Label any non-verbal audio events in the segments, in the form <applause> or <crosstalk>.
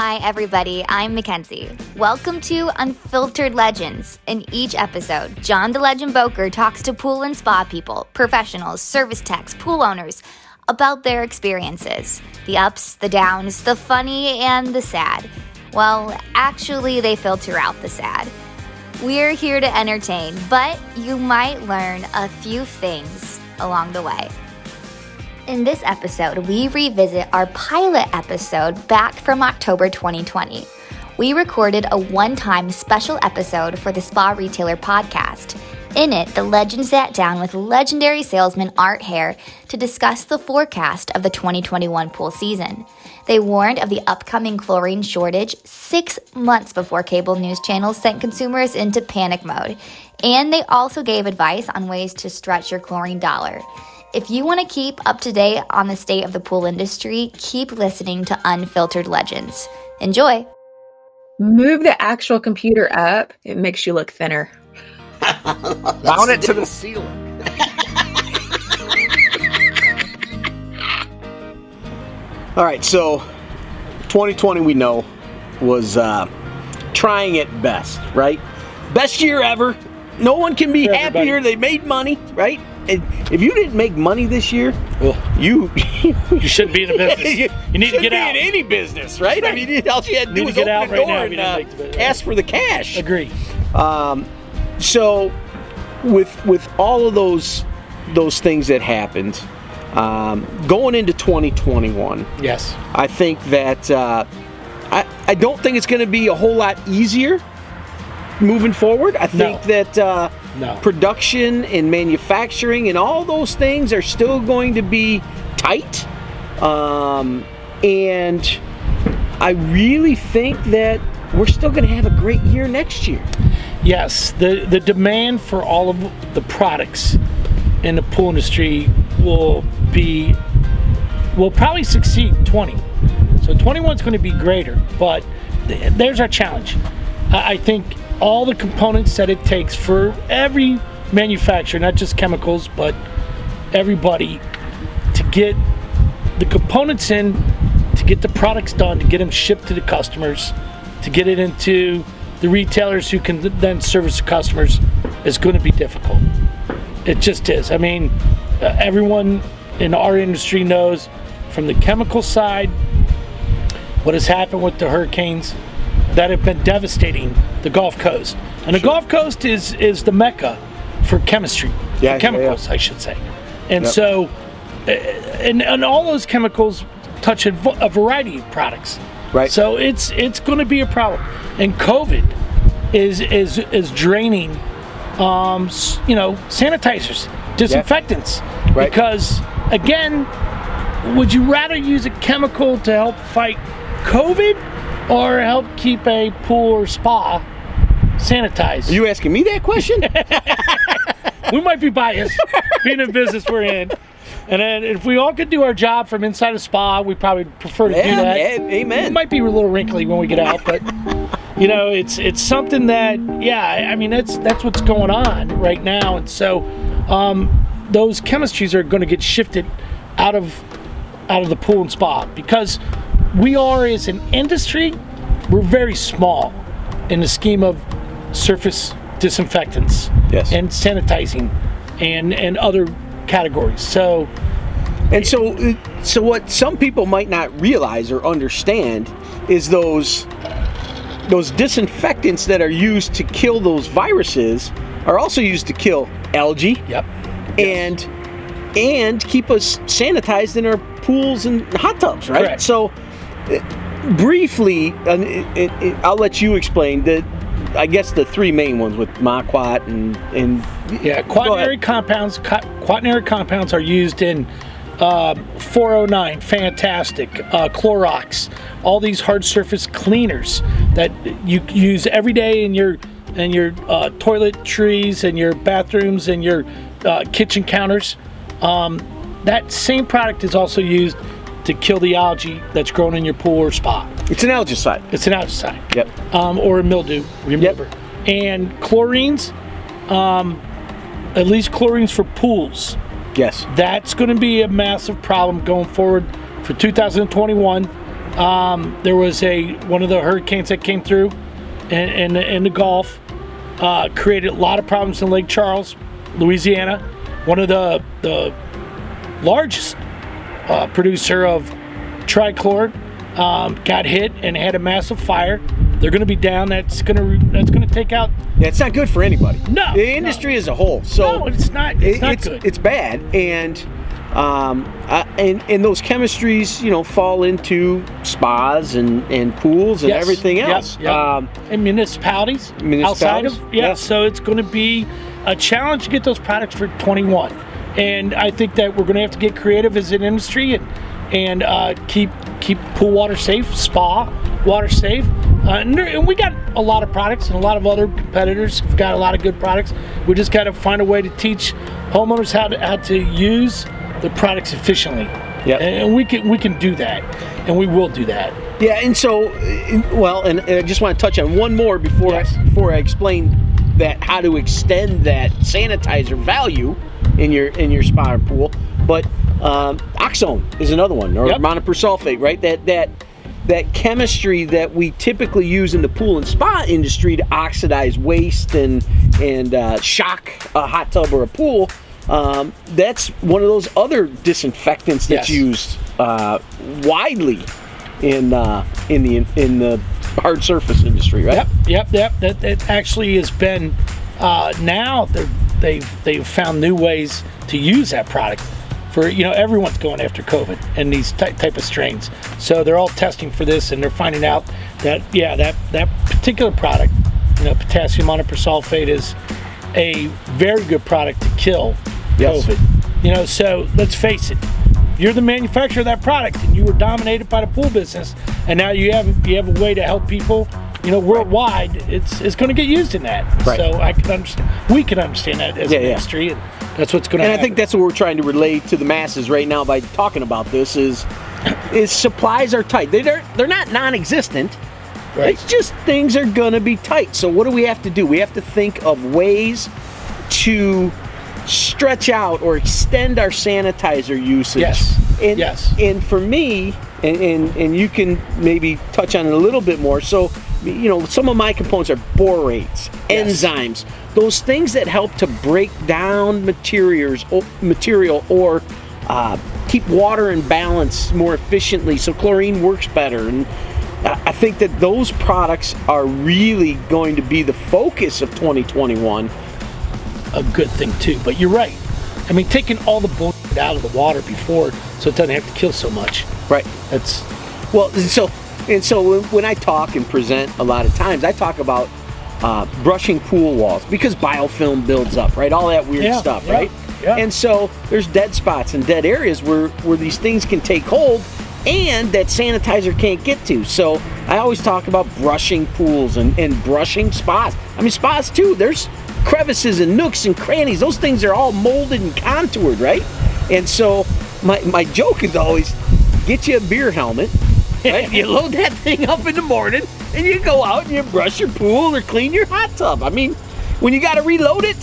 Hi, everybody. I'm Mackenzie. Welcome to Unfiltered Legends. In each episode, John the Legend Boker talks to pool and spa people, professionals, service techs, pool owners about their experiences the ups, the downs, the funny, and the sad. Well, actually, they filter out the sad. We're here to entertain, but you might learn a few things along the way. In this episode, we revisit our pilot episode back from October 2020. We recorded a one time special episode for the Spa Retailer podcast. In it, the legend sat down with legendary salesman Art Hare to discuss the forecast of the 2021 pool season. They warned of the upcoming chlorine shortage six months before cable news channels sent consumers into panic mode. And they also gave advice on ways to stretch your chlorine dollar. If you want to keep up to date on the state of the pool industry, keep listening to Unfiltered Legends. Enjoy! Move the actual computer up, it makes you look thinner. <laughs> Mount it to the ceiling. <laughs> All right, so 2020 we know was uh, trying it best, right? Best year ever. No one can be For happier. everybody. They made money, right? If you didn't make money this year, you <laughs> You shouldn't be in the business. you, You need to get be out. in any business, right? I mean, all you had to do Need to was get open out the door if and uh, the ask for the cash. Agree. Um, so with with all of those those things that happened, um, going into 2021, Yes. I think that uh, I I don't think it's going to be a whole lot easier moving forward. I think that uh, No. production and manufacturing and all those things are still going to be tight, um, and I really think that we're still going to have a great year next year. Yes. The the demand for all of the products in the pool industry will be will probably succeed 20. So 21 is going to be greater, but th- there's our challenge. I, I think all the components that it takes for every manufacturer, not just chemicals, but everybody to get the components in, to get the products done, to get them shipped to the customers, to get it into the retailers who can then service the customers is going to be difficult. It just is. I mean, uh, everyone in our industry knows from the chemical side what has happened with the hurricanes that have been devastating the Gulf Coast. And the Gulf Coast is is the mecca for chemistry, Yeah, for yeah, chemicals, I should say. And Yep. so, uh, and, and all those chemicals touch a variety of products. Right. So it's it's going to be a problem. And COVID is is is draining, um, you know, sanitizers, disinfectants, Right. because again, would you rather use a chemical to help fight COVID or help keep a pool or spa sanitized? Are you asking me that question? <laughs> we might be biased being in business we're in. And then if we all could do our job from inside a spa, we probably prefer to do that. yeah, amen. It might be a little wrinkly when we get out, but you know, it's it's something that yeah, I I mean that's that's what's going on right now. And so um, those chemistries are going to get shifted out of out of the pool and spa because we are as an industry, we're very small in the scheme of surface disinfectants Yes. and sanitizing and and other categories. So And so, so what some people might not realize or understand is those those disinfectants that are used to kill those viruses are also used to kill algae yep. and and keep us sanitized in our pools and hot tubs, right? Correct. So, briefly, it, it, I'll let you explain the. I guess the three main ones with Maquat and and Yeah, quaternary compounds. Quaternary compounds are used in um, 409, Fantastik, uh, Clorox, all these hard surface cleaners that you use every day in your in your uh, toiletries and your bathrooms and your uh, kitchen counters. Um, that same product is also used to kill the algae that's grown in your pool or spa. it's an algae algicide. It's an outside Yep. um, or a mildew remover. And chlorines, um, at least chlorines for pools, Yes. that's going to be a massive problem going forward for 2021. Um, there was a one of the hurricanes that came through in, in, the, in the Gulf, uh, created a lot of problems in Lake Charles, Louisiana. One of the the largest uh, producer of trichlor um, got hit and had a massive fire. They're going to be down. That's going to that's going to take out. Yeah, it's not good for anybody. No, the industry no. as a whole. So No, it's not. It's it- not it's, good. It's bad, and um, uh, and and those chemistries, you know, fall into spas and and pools and Yes. everything else. yep. Um, and municipalities, municipalities, outside of yeah, yeah. So it's going to be a challenge to get those products for 21, and I think that we're going to have to get creative as an industry and and uh, keep keep pool water safe, spa water safe. Uh, and, there- and we got a lot of products, and a lot of other competitors have got a lot of good products. We just got to find a way to teach homeowners how to how to use the products efficiently. Yep. and, and we can we can do that, and we will do that. Yeah, and so, uh, well, and, and I just want to touch on one more before Yes. I, before I explain that how to extend that sanitizer value in your in your spa or pool. But um, oxone is another one, or Yep. monopersulfate, right? That that that chemistry that we typically use in the pool and spa industry to oxidize waste and and uh, shock a hot tub or a pool. Um, that's one of those other disinfectants that's Yes. used uh, widely in uh, in the in the hard surface industry, right? Yep, yep, yep. That, that actually has been uh, now they're, they've they've found new ways to use that product. For you know, everyone's going after COVID and these ty- type of strains, so they're all testing for this, and they're finding out that yeah, that that particular product, you know, potassium monopersulfate is a very good product to kill Yes. COVID. You know, so let's face it, you're the manufacturer of that product, and you were dominated by the pool business, and now you have you have a way to help people. You know, worldwide, it's it's going to get used in that. Right. So I can understand. We can understand that as Yeah, an yeah. industry, and that's what's going to. And I think that's what we're trying to relate to the masses right now by talking about this is is supplies are tight. They're they're not non-existent. Right. It's just things are gonna be tight. So what do we have to do? We have to think of ways to stretch out or extend our sanitizer usage. Yes. And, Yes. And for me, and, and and you can maybe touch on it a little bit more. So, you know, some of my components are borates, Yes. enzymes, those things that help to break down materials, material or uh, keep water in balance more efficiently, so chlorine works better. And I I think that those products are really going to be the focus of 2021. a good thing too. But you're right. I mean, taking all the bullshit out of the water before, so it doesn't have to kill so much. Right. That's Well, so and so when- when I talk and present a lot of times, I talk about uh, brushing pool walls because biofilm builds up, right? All that weird Yeah, stuff, yeah, right? yeah. And so there's dead spots and dead areas where where these things can take hold and that sanitizer can't get to. So I always talk about brushing pools and, and brushing spots. I mean spots too. There's crevices and nooks and crannies. Those things are all molded and contoured, right? And so my my joke is always get you a beer helmet <laughs> right? You load that thing up in the morning and you go out and you brush your pool or clean your hot tub. I mean, when you got to reload it,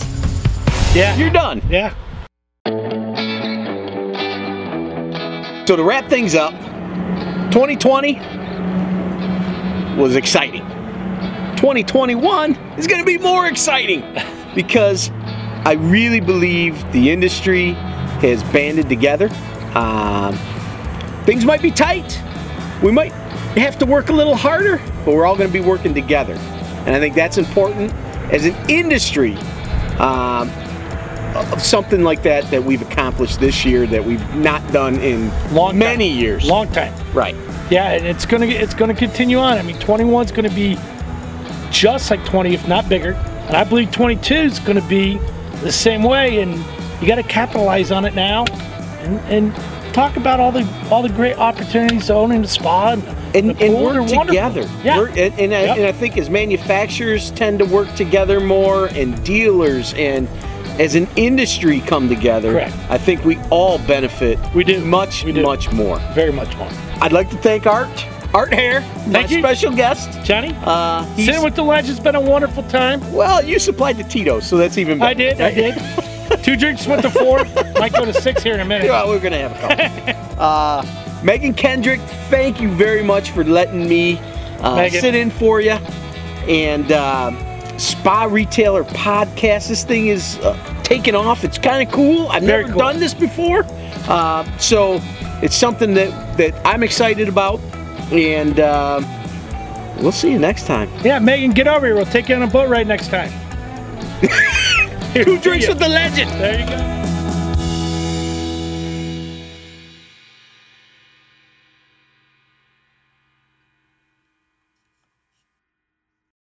yeah. you're done. yeah. So to wrap things up, 2020 was exciting. 2021 is going to be more exciting <laughs> because I really believe the industry has banded together. Um, things might be tight. We might have to work a little harder, but we're all going to be working together. And I think that's important as an industry. Um, of something like that that we've accomplished this year that we've not done in Long time. many years. Long time. Right. Yeah, and it's gonna it's gonna continue on. I mean, 21 is gonna be just like 20, if not bigger, and I believe 22 is gonna be the same way. And you got to capitalize on it now, and, and talk about all the all the great opportunities to owning the spa and, And, the and work wonderful. together. Yeah, Work- and, and, I, and I think as manufacturers tend to work together more and dealers and as an industry come together, Correct. I think we all benefit We do. much, We do. much more. very much more. I'd like to thank Art, Art Hare, my you. special guest. Johnny, Uh, sitting with the legends been a wonderful time. well, you supplied the Tito, so that's even better. I did, I did. <laughs> Two drinks went to four. <laughs> Might go to six here in a minute. Well, we're gonna have a couple. <laughs> uh, Megan Kendrick, thank you very much for letting me uh, sit in for you. And uh, Spa Retailer Podcast. This thing is uh, taking off. It's kind of cool. I've Very never cool. done this before, uh, so it's something that that I'm excited about. And uh, we'll see you next time. Yeah, Megan, get over here. We'll take you on a boat ride next time. <laughs> Two drinks with the legend. There you go.